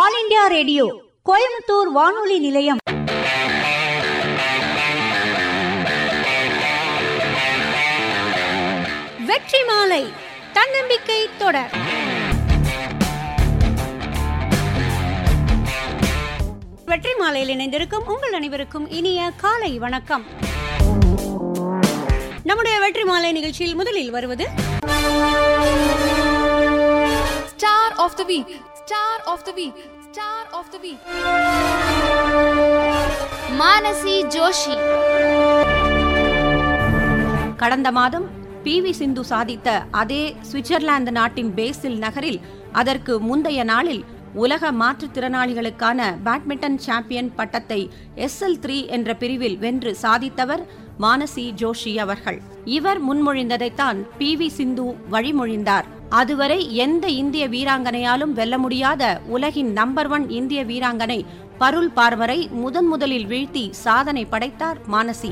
All India radio Coimbatore வானொலி நிலையம். வெற்றி மாலை தன்னம்பிக்கை தொடர். வெற்றி மாலையில் இணைந்திருக்கும் உங்கள் அனைவருக்கும் இனிய காலை வணக்கம். நம்முடைய வெற்றி மாலை நிகழ்ச்சியில் முதலில் வருவது star of the week Star of the Week. Star of the Week. Manasi Joshi. கடந்த மாதம் பி வி சிந்து சாதித்த அதே சுவிட்சர்லாந்து நாட்டின் பேசில் நகரில் அதற்கு முந்தைய நாளில் உலக மாற்றுத்திறனாளிகளுக்கான பேட்மிண்டன் சாம்பியன் பட்டத்தை எஸ்எல் த்ரீ என்ற பிரிவில் வென்று சாதித்தவர் மானசி ஜோஷி அவர்கள் இவர் முன்மொழிந்ததைத்தான் பி வி சிந்து வழிமொழிந்தார் அதுவரை எந்த இந்திய வீராங்கனையாலும் வெல்ல முடியாத உலகின் நம்பர் ஒன் இந்திய வீராங்கனை பருள் பார்வரை முதன் முதலில் வீழ்த்தி சாதனை படைத்தார் மானசி.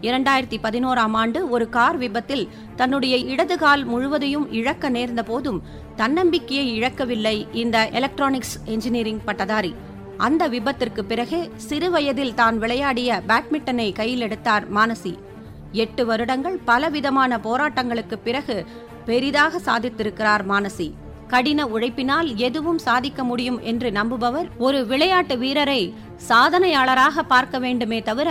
இரண்டாயிரத்தி பதினோராம் ஆண்டு ஒரு கார் விபத்தில் தன்னுடைய இடதுகால் முழுவதையும் இழக்க நேர்ந்த போதும் தன்னம்பிக்கையை இழக்கவில்லை இந்த எலக்ட்ரானிக்ஸ் என்ஜினியரிங் பட்டதாரி. அந்த விபத்திற்கு பிறகே சிறு வயதில் தான் விளையாடிய பேட்மிண்டனை கையில் எடுத்தார் மானசி. எட்டு வருடங்கள் பலவிதமான போராட்டங்களுக்கு பிறகு பெரிதாக சாதித்திருக்கிறார் மானசி. கடின உழைப்பினால் எதுவும் சாதிக்க முடியும் என்று நம்புபவர் ஒரு விளையாட்டு வீரரை சாதனையாளராக பார்க்க வேண்டுமே தவிர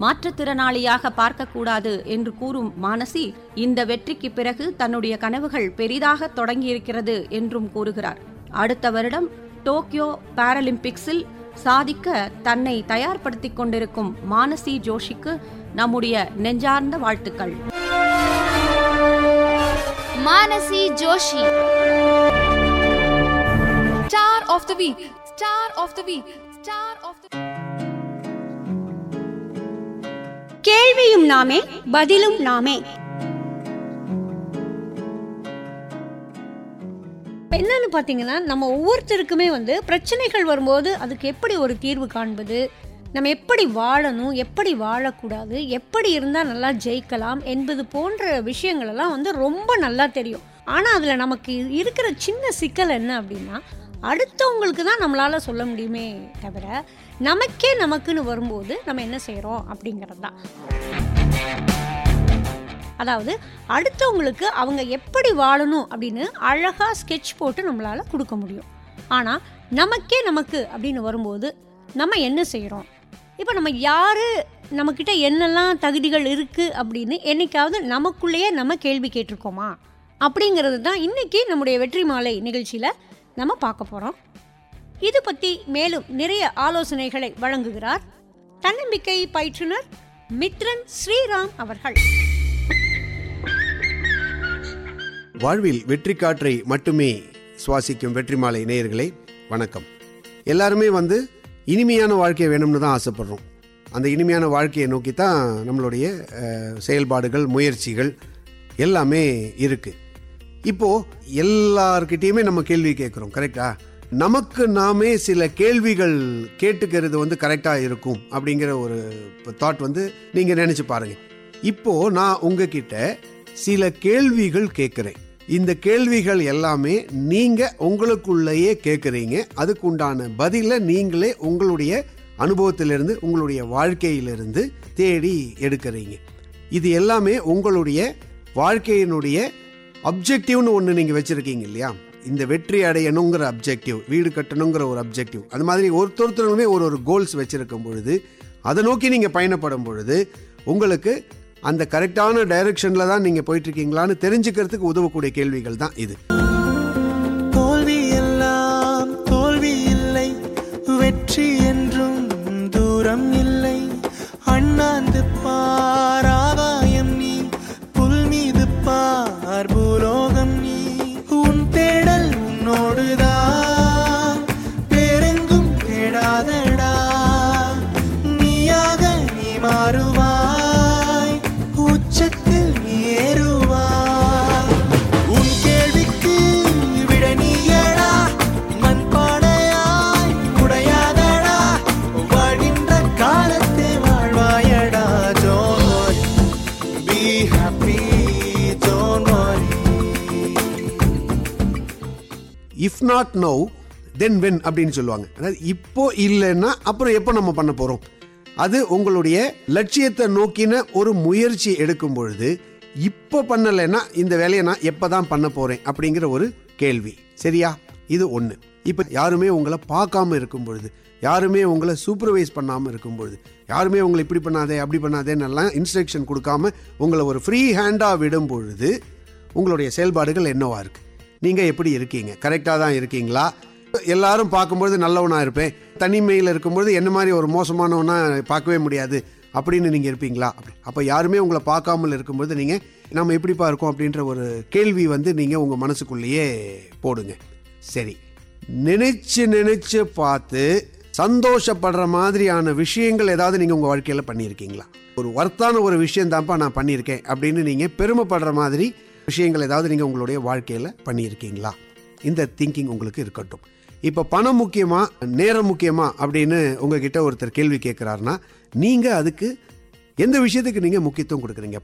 மாற்றுத்திறனாளியாக பார்க்கக்கூடாது என்று கூறும் மானசி இந்த வெற்றிக்கு பிறகு தன்னுடைய கனவுகள் பெரிதாக தொடங்கியிருக்கிறது என்றும் கூறுகிறார். அடுத்த வருடம் டோக்கியோ பாராலிம்பிக்ஸில் சாதிக்க தன்னை தயார்படுத்திக் கொண்டிருக்கும் மானசி ஜோஷிக்கு நம்முடைய நெஞ்சார்ந்த வாழ்த்துக்கள். Manasi Joshi. Star of the Week. Star of the Week. Star of the கேள்வியும் நாமே பதிலும் நாமே என்னன்னு பார்த்தீங்கன்னா நம்ம ஒவ்வொருத்தருக்குமே வந்து பிரச்சனைகள் வரும்போது அதுக்கு எப்படி ஒரு தீர்வு காண்பது நம்ம எப்படி வாழணும் எப்படி வாழக்கூடாது எப்படி இருந்தால் நல்லா ஜெயிக்கலாம் என்பது போன்ற விஷயங்களெல்லாம் வந்து ரொம்ப நல்லா தெரியும். ஆனால் அதில் நமக்கு இருக்கிற சின்ன சிக்கல் என்ன அப்படின்னா அடுத்தவங்களுக்கு தான் நம்மளால் சொல்ல முடியுமே தவிர நமக்கே நமக்குன்னு வரும்போது நம்ம என்ன செய்கிறோம் அப்படிங்கிறது தான். அதாவது அடுத்தவங்களுக்கு அவங்க எப்படி வாழணும் அப்படின்னு அழகாக ஸ்கெட்ச் போட்டு நம்மளால் கொடுக்க முடியும். ஆனால் நமக்கே நமக்கு அப்படின்னு வரும்போது நம்ம என்ன செய்கிறோம் இப்போ நம்ம யார்? நம்மக்கிட்ட என்னெல்லாம் தகுதிகள் இருக்குது அப்படின்னு என்றைக்காவது நமக்குள்ளேயே நம்ம கேள்வி கேட்டிருக்கோமா? அப்படிங்கிறது தான் இன்றைக்கி நம்முடைய வெற்றி மாலை நிகழ்ச்சியில் நம்ம பார்க்க போகிறோம் இது பற்றி மேலும் நிறைய ஆலோசனைகளை வழங்குகிறார் தன்னம்பிக்கை பயிற்றுனர் மித்ரன் ஸ்ரீராம் அவர்கள். வாழ்வில் வெற்றி காற்றை மட்டுமே சுவாசிக்கும் வெற்றி மாலை நேயர்களே வணக்கம். எல்லாருமே வந்து இனிமையான வாழ்க்கையை வேணும்னு தான் ஆசைப்படுறோம். அந்த இனிமையான வாழ்க்கையை நோக்கி தான் நம்மளுடைய செயல்பாடுகள் முயற்சிகள் எல்லாமே இருக்குது இப்போது எல்லார்கிட்டேயுமே நம்ம கேள்வி கேட்குறோம் கரெக்டா நமக்கு நாமே சில கேள்விகள் கேட்டுக்கிறது வந்து கரெக்டாக இருக்கும் அப்படிங்கிற ஒரு தாட் வந்து நீங்கள் நினச்சி பாருங்கள் இப்போது நான் உங்ககிட்ட சில கேள்விகள் கேட்குறேன். இந்த கேள்விகள் எல்லாமே நீங்க உங்களுக்குள்ளேயே கேட்குறீங்க. அதுக்கு உண்டான பதிலை நீங்களே உங்களுடைய அனுபவத்திலிருந்து உங்களுடைய வாழ்க்கையிலிருந்து தேடி எடுக்கிறீங்க. இது எல்லாமே உங்களுடைய வாழ்க்கையினுடைய அப்ஜெக்டிவ்னு ஒன்று நீங்கள் வச்சுருக்கீங்க இல்லையா? இந்த வெற்றி அடையணுங்கிற அப்ஜெக்டிவ் வீடு கட்டணுங்கிற ஒரு அப்ஜெக்டிவ் அது மாதிரி ஒருத்தொருத்தருமே ஒரு ஒரு கோல்ஸ் வச்சுருக்கும் பொழுது அதை நோக்கி நீங்கள் பயணப்படும் பொழுது உங்களுக்கு அந்த கரெக்டான டைரக்ஷனில் தான் நீங்கள் போயிட்டுருக்கீங்களான்னு தெரிஞ்சுக்கிறதுக்கு உதவக்கூடிய கேள்விகள் தான் இது. If not no then when அப்படின்னு சொல்லுவாங்க. அதாவது இப்போ இல்லைன்னா அப்புறம் எப்போ நம்ம பண்ண போகிறோம் அது உங்களுடைய லட்சியத்தை நோக்கின ஒரு முயற்சி எடுக்கும் பொழுது இப்போ பண்ணலைன்னா இந்த வேலையை நான் எப்போ தான் பண்ண போகிறேன் அப்படிங்கிற ஒரு கேள்வி. சரியா? இது ஒன்று இப்போ யாருமே உங்களை பார்க்காம இருக்கும் பொழுது யாருமே உங்களை சூப்பர்வைஸ் பண்ணாமல் இருக்கும் பொழுது யாருமே உங்களை இப்படி பண்ணாதே அப்படி பண்ணாதேன்னெல்லாம் இன்ஸ்ட்ரக்ஷன் கொடுக்காம உங்களை ஒரு ஃப்ரீ ஹேண்டாக விடும் பொழுது உங்களுடைய செயல்பாடுகள் என்னவா இருக்குது நீங்கள் எப்படி இருக்கீங்க? கரெக்டாக தான் இருக்கீங்களா? எல்லாரும் பார்க்கும்பொழுது நல்லவனாக இருப்பேன். தனிமையில் இருக்கும்பொழுது என்ன மாதிரி ஒரு மோசமானவனா பார்க்கவே முடியாது அப்படின்னு நீங்கள் இருப்பீங்களா? அப்படி. அப்போ யாருமே உங்களை பார்க்காமல் இருக்கும்போது நீங்கள் நம்ம எப்படிப்பா இருக்கோம் அப்படின்ற ஒரு கேள்வி வந்து நீங்கள் உங்கள் மனசுக்குள்ளேயே போடுங்க. சரி. நினைச்சு நினைச்சு பார்த்து சந்தோஷப்படுற மாதிரியான விஷயங்கள் ஏதாவது நீங்கள் உங்கள் வாழ்க்கையில் பண்ணியிருக்கீங்களா? ஒரு ஒர்த்தான ஒரு விஷயம் தான்ப்பா நான் பண்ணியிருக்கேன் அப்படின்னு நீங்கள் பெருமைப்படுற மாதிரி விஷயங்கள் ஏதாவது நீங்கள் உங்களுடைய வாழ்க்கையில் பண்ணியிருக்கீங்களா? இந்த திங்கிங் உங்களுக்கு இருக்கட்டும். இப்போ பணம் முக்கியமா நேரம் முக்கியமா அப்படின்னு உங்ககிட்ட ஒருத்தர் கேள்வி கேட்குறாருன்னா நீங்கள் அதுக்கு எந்த விஷயத்துக்கு நீங்கள் முக்கியத்துவம் கொடுக்குறீங்க?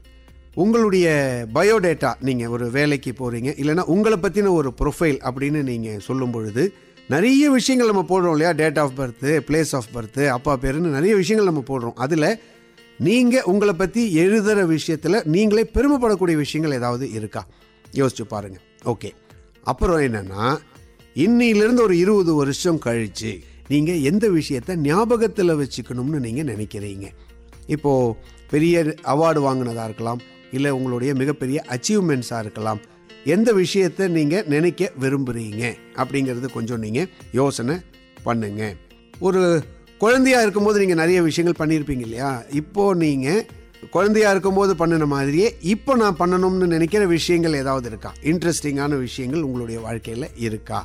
உங்களுடைய பயோடேட்டா நீங்கள் ஒரு வேலைக்கு போகிறீங்க இல்லைன்னா உங்களை பற்றின ஒரு ப்ரொஃபைல் அப்படின்னு நீங்கள் சொல்லும் பொழுது நிறைய விஷயங்கள் நம்ம போடுறோம் இல்லையா? Date of birth place of birth அப்பா பேருன்னு நிறைய விஷயங்கள் நம்ம போடுறோம். அதில் நீங்கள் உங்களை பற்றி எழுதுகிற விஷயத்தில் நீங்களே பெருமைப்படக்கூடிய விஷயங்கள் ஏதாவது இருக்கா? யோசிச்சு பாருங்கள் ஓகே. அப்புறம் என்னென்னா இன்னிலிருந்து ஒரு இருபது வருஷம் கழித்து நீங்கள் எந்த விஷயத்த ஞாபகத்தில் வச்சுக்கணும்னு நீங்கள் நினைக்கிறீங்க? இப்போது பெரிய அவார்டு வாங்கினதாக இருக்கலாம் இல்லை உங்களுடைய மிகப்பெரிய அச்சீவ்மெண்ட்ஸாக இருக்கலாம் எந்த விஷயத்தை நீங்கள் நினைக்க விரும்புகிறீங்க அப்படிங்கிறது கொஞ்சம் நீங்கள் யோசனை பண்ணுங்க. ஒரு குழந்தையா இருக்கும்போது நீங்கள் நிறைய விஷயங்கள் பண்ணியிருப்பீங்க இல்லையா? இப்போது நீங்கள் குழந்தையா இருக்கும்போது பண்ணின மாதிரியே இப்போ நான் பண்ணணும்னு நினைக்கிற விஷயங்கள் ஏதாவது இருக்கா? இன்ட்ரெஸ்டிங்கான விஷயங்கள் உங்களுடைய வாழ்க்கையில் இருக்கா?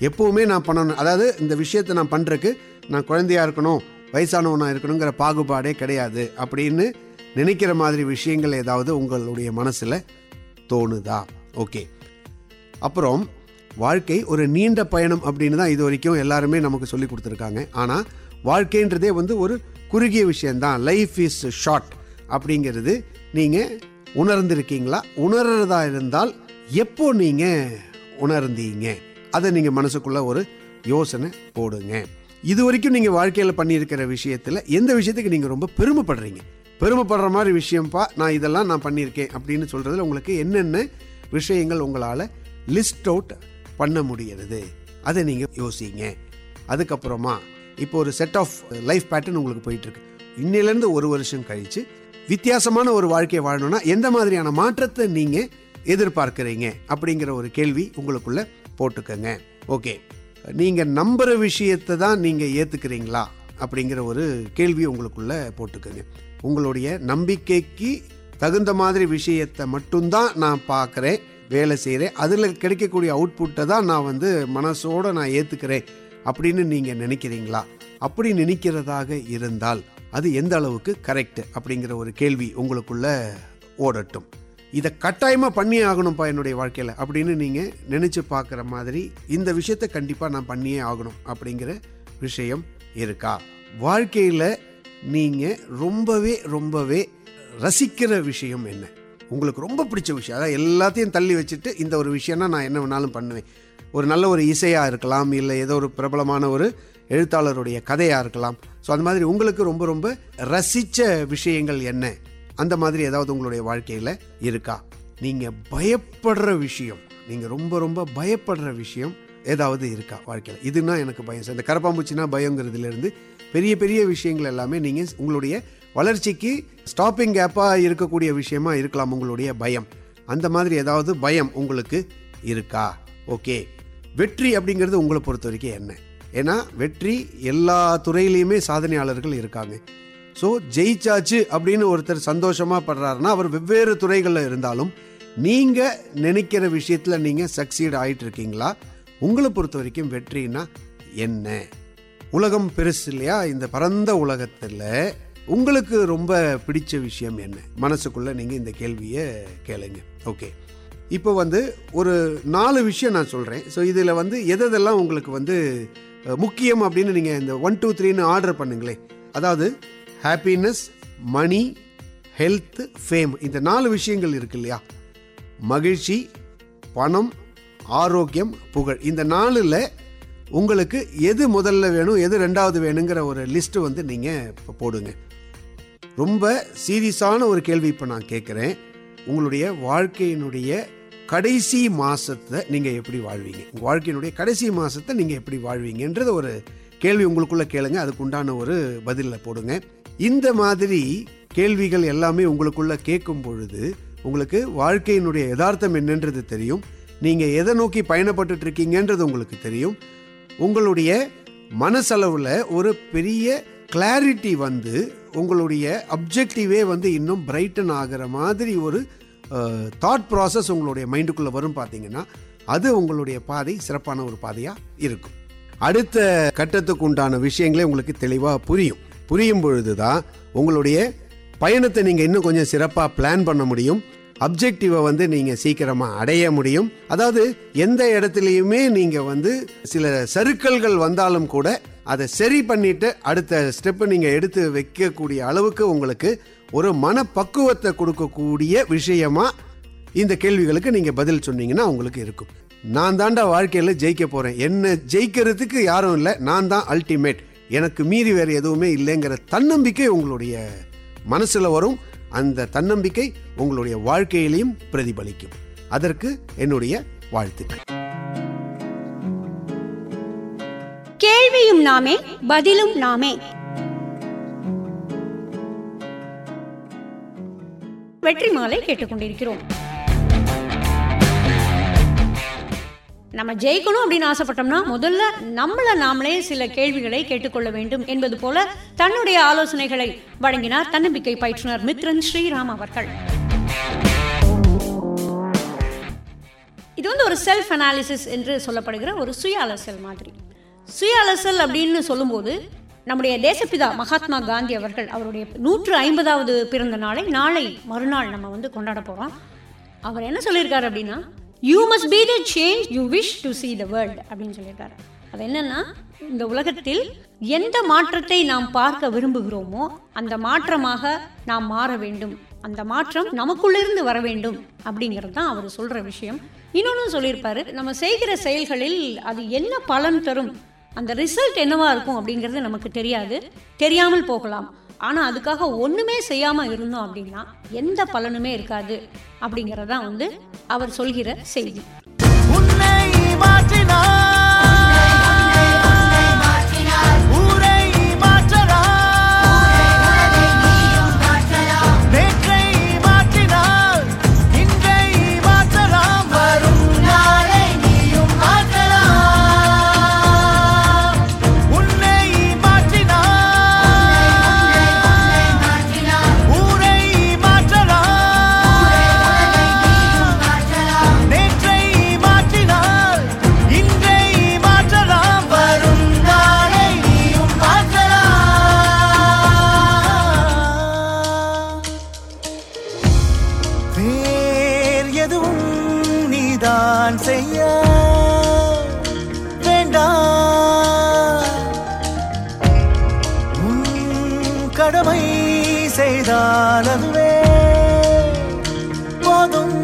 எப்போவுமே நான் பண்ணணும். அதாவது இந்த விஷயத்தை நான் பண்ணுறக்கு நான் குழந்தையாக இருக்கணும் வயசானவனாக இருக்கணுங்கிற பாகுபாடே கிடையாது அப்படின்னு நினைக்கிற மாதிரி விஷயங்கள் ஏதாவது உங்களுடைய மனசில் தோணுதா? ஓகே அப்புறம் வாழ்க்கை ஒரு நீண்ட பயணம் அப்படின்னு தான் இது வரைக்கும் எல்லாருமே நமக்கு சொல்லி கொடுத்துருக்காங்க. ஆனால் வாழ்க்கைன்றதே வந்து ஒரு குறுகிய விஷயம்தான். லைஃப் இஸ் ஷார்ட் அப்படிங்கிறது நீங்கள் உணர்ந்திருக்கீங்களா? உணர்றதா இருந்தால் எப்போ நீங்கள் உணர்ந்தீங்க? அதை நீங்கள் மனசுக்குள்ளே ஒரு யோசனை போடுங்க. இது வரைக்கும் நீங்கள் வாழ்க்கையில் பண்ணியிருக்கிற விஷயத்தில் எந்த விஷயத்துக்கு நீங்கள் ரொம்ப பெருமைப்படுறீங்க? பெருமைப்படுற மாதிரி விஷயம்ப்பா நான் இதெல்லாம் நான் பண்ணியிருக்கேன் அப்படின்னு சொல்கிறதுல உங்களுக்கு என்னென்ன விஷயங்கள் உங்களால் லிஸ்ட் அவுட் பண்ண முடிகிறது அதை நீங்கள் யோசிங்க. அதுக்கப்புறமா இப்போ ஒரு செட் ஆஃப் லைஃப் பேட்டர்ன் உங்களுக்கு போயிட்டு இருக்கு இன்னிலேருந்து ஒரு வருஷம் கழிச்சு வித்தியாசமான ஒரு வாழ்க்கையை வாழணும்னா எந்த மாதிரியான மாற்றத்தை நீங்கள் எதிர்பார்க்குறீங்க? அப்படிங்கிற ஒரு கேள்வி உங்களுக்குள்ள போட்டுக்கோங்க. ஓகே. நீங்கள் நம்புகிற விஷயத்தை தான் நீங்கள் ஏற்றுக்கிறீங்களா அப்படிங்கிற ஒரு கேள்வி உங்களுக்குள்ள போட்டுக்கோங்க. உங்களுடைய நம்பிக்கைக்கு தகுந்த மாதிரி விஷயத்தை மட்டும்தான் நான் பார்க்குறேன் வேலை செய்கிறேன் அதில் கிடைக்கக்கூடிய அவுட்புட்டை தான் நான் வந்து மனசோட நான் ஏற்றுக்கிறேன் அப்படின்னு நீங்கள் நினைக்கிறீங்களா? அப்படி நினைக்கிறதாக இருந்தால் அது எந்த அளவுக்கு கரெக்ட் அப்படிங்கிற ஒரு கேள்வி உங்களுக்குள்ள ஓடட்டும். இதை கட்டாயமாக பண்ணியே ஆகணும்ப்பா என்னுடைய வாழ்க்கையில் அப்படின்னு நீங்கள் நினச்சி பார்க்குற மாதிரி இந்த விஷயத்தை கண்டிப்பாக நான் பண்ணியே ஆகணும் அப்படிங்கிற விஷயம் இருக்கா? வாழ்க்கையில் நீங்கள் ரொம்பவே ரொம்பவே ரசிக்கிற விஷயம் என்ன? உங்களுக்கு ரொம்ப பிடிச்ச விஷயம். அதாவது எல்லாத்தையும் தள்ளி வச்சுட்டு இந்த ஒரு விஷயம்னா நான் என்ன வேணாலும் பண்ணுவேன். ஒரு நல்ல ஒரு இசையாக இருக்கலாம் இல்லை ஏதோ ஒரு பிரபலமான ஒரு எழுத்தாளருடைய கதையாக இருக்கலாம். ஸோ அந்த மாதிரி உங்களுக்கு ரொம்ப ரொம்ப ரசித்த விஷயங்கள் என்ன? அந்த மாதிரி ஏதாவது உங்களுடைய வாழ்க்கையில் இருக்கா? நீங்கள் பயப்படுற விஷயம் நீங்கள் ரொம்ப ரொம்ப பயப்படுற விஷயம் ஏதாவது இருக்கா வாழ்க்கையில்? இதுனா எனக்கு பயம் சார். இந்த கரப்பாம்பூச்சினா பயங்கிறதுலேருந்து பெரிய பெரிய விஷயங்கள் எல்லாமே நீங்கள் உங்களுடைய வளர்ச்சிக்கு ஸ்டாப்பிங் கேப்பாக இருக்கக்கூடிய விஷயமா இருக்கலாம் உங்களுடைய பயம். அந்த மாதிரி ஏதாவது பயம் உங்களுக்கு இருக்கா? ஓகே. வெற்றி அப்படிங்கிறது உங்களை பொறுத்த வரைக்கும் என்ன? ஏன்னா வெற்றி எல்லா துறையிலையுமே சாதனையாளர்கள் இருக்காங்க. ஸோ ஜெயிச்சாச்சு அப்படின்னு ஒருத்தர் சந்தோஷமாக படுறாருன்னா அவர் வெவ்வேறு துறைகளில் இருந்தாலும் நீங்கள் நினைக்கிற விஷயத்தில் நீங்கள் சக்சீட் ஆகிட்டு இருக்கீங்களா? உங்களை பொறுத்த வரைக்கும் வெற்றினா என்ன? உலகம் பெருசு இல்லையா? இந்த பரந்த உலகத்தில் உங்களுக்கு ரொம்ப பிடிச்ச விஷயம் என்ன? மனசுக்குள்ளே நீங்கள் இந்த கேள்வியை கேளுங்க. ஓகே இப்போ வந்து ஒரு நாலு விஷயம் நான் சொல்கிறேன் ஸோ இதில் வந்து எதெல்லாம் உங்களுக்கு வந்து முக்கியம் அப்படின்னு நீங்கள் இந்த ஒன் டூ த்ரீன்னு ஆர்டர் பண்ணுங்களேன். அதாவது ஹாப்பினஸ் மணி ஹெல்த் ஃபேம் இந்த நாலு விஷயங்கள் இருக்கு இல்லையா? மகிழ்ச்சி பணம் ஆரோக்கியம் புகழ். இந்த நாளில் உங்களுக்கு எது முதல்ல வேணும் எது ரெண்டாவது வேணுங்கிற ஒரு லிஸ்ட்டு வந்து நீங்கள் இப்போ போடுங்க. ரொம்ப சீரியஸான ஒரு கேள்வி இப்போ நான் கேட்குறேன் உங்களுடைய வாழ்க்கையினுடைய கடைசி மாதத்தை நீங்கள் எப்படி வாழ்வீங்க? உங்கள் வாழ்க்கையினுடைய கடைசி மாதத்தை நீங்கள் எப்படி வாழ்வீங்கன்றது ஒரு கேள்வி உங்களுக்குள்ளே கேளுங்க. அதுக்கு உண்டான ஒரு பதிலில் போடுங்க. இந்த மாதிரி கேள்விகள் எல்லாமே உங்களுக்குள்ளே கேட்கும் பொழுது உங்களுக்கு வாழ்க்கையினுடைய யதார்த்தம் என்னன்றது தெரியும். நீங்கள் எதை நோக்கி பயணப்பட்டுட்டு இருக்கீங்கன்றது உங்களுக்கு தெரியும். உங்களுடைய மனசளவில் ஒரு பெரிய கிளாரிட்டி வந்து உங்களுடைய அப்ஜெக்டிவே வந்து இன்னும் பிரைட்டன் ஆகிற மாதிரி ஒரு தாட் ப்ராசஸ் உங்களுடைய மைண்டுக்குள்ளே வரும் பார்த்தீங்கன்னா அது உங்களுடைய பாதை சிறப்பான ஒரு பாதையாக இருக்கும். அடுத்த கட்டத்துக்கு உண்டான விஷயங்களே உங்களுக்கு தெளிவாக புரியும். புரியும் பொழுது தான் உங்களுடைய பயணத்தை நீங்கள் இன்னும் கொஞ்சம் சிறப்பாக பிளான் பண்ண முடியும். அப்ஜெக்டிவை வந்து நீங்கள் சீக்கிரமாக அடைய முடியும். அதாவது எந்த இடத்துலையுமே நீங்கள் வந்து சில சருக்கல்கள் வந்தாலும் கூட அதை சரி பண்ணிட்டு அடுத்த ஸ்டெப்பு நீங்கள் எடுத்து வைக்கக்கூடிய அளவுக்கு உங்களுக்கு ஒரு மனப்பக்குவத்தை கொடுக்கக்கூடிய விஷயமா இந்த கேள்விகளுக்கு நீங்கள் பதில் சொன்னீங்கன்னா உங்களுக்கு இருக்கும். நான் தாண்டா வாழ்க்கையில் ஜெயிக்க போகிறேன் என்ன ஜெயிக்கிறதுக்கு யாரும் இல்லை. நான் தான் அல்டிமேட் எனக்கு மீறி வேறு எதுவுமே இல்லைங்கிற தன்னம்பிக்கை உங்களுடைய மனசில் வரும். அந்த தன்னம்பிக்கை உங்களுடைய வாழ்க்கையிலையும் பிரதிபலிக்கும். அதற்கு என்னுடைய வாழ்த்துக்கள். கேள்வியும் நாமே பதிலும் நாமே. வெற்றி மாலை கேட்டுக்கொண்டிருக்கிறோம். நம்ம ஜெயிக்கணும் அப்படின்னு ஆசைப்பட்டோம்னா முதல்ல நம்மள நாமளே சில கேள்விகளை கேட்டுக்கொள்ள வேண்டும் என்பது போல தன்னுடைய ஆலோசனைகளை வழங்கினார் தன்னம்பிக்கை பயிற்றுனர் மித்ரன் ஸ்ரீராம் அவர்கள். இது வந்து ஒரு செல்ஃப் அனாலிசிஸ் என்று சொல்லப்படுகிற ஒரு சுய அலசல் மாதிரி. சுய அலசல் அப்படின்னு சொல்லும்போது நம்முடைய தேசப்பிதா மகாத்மா காந்தி அவர்கள் அவருடைய நூற்று ஐம்பதாவது பிறந்த நாளை நாளை மறுநாள் நம்ம வந்து கொண்டாட போகிறோம் அவர் என்ன சொல்லியிருக்காரு அப்படின்னா you must be the change you wish to see the world அப்படின்னு சொல்லியிருக்காரு. அது என்னன்னா இந்த உலகத்தில் எந்த மாற்றத்தை நாம் பார்க்க விரும்புகிறோமோ அந்த மாற்றமாக நாம் மாற வேண்டும். அந்த மாற்றம் நமக்குள்ளிருந்து வர வேண்டும் அப்படிங்கிறது தான் அவர் சொல்கிற விஷயம். இன்னொன்று சொல்லியிருப்பாரு நம்ம செய்கிற செயல்களில் அது என்ன பலன் தரும்? அந்த ரிசல்ட் என்னவா இருக்கும் அப்படிங்கிறது நமக்கு தெரியாது. தெரியாமல் போகலாம். ஆனால் அதுக்காக ஒன்றுமே செய்யாமல் இருந்தோம் அப்படின்னா எந்த பலனுமே இருக்காது அப்படிங்கிறதான் வந்து அவர் சொல்கிற செய்தி. கடமை செய்தால் அதுவே போதும்.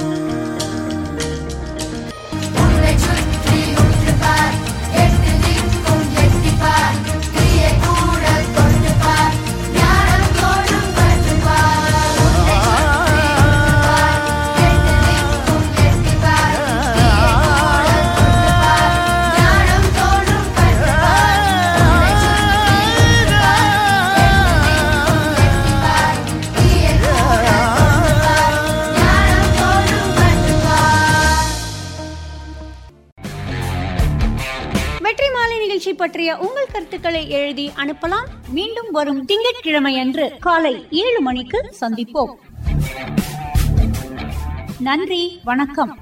பற்றிய உங்கள் கருத்துக்களை எழுதி அனுப்பலாம். மீண்டும் வரும் திங்கட்கிழமை அன்று காலை ஏழு மணிக்கு சந்திப்போம். நன்றி வணக்கம்.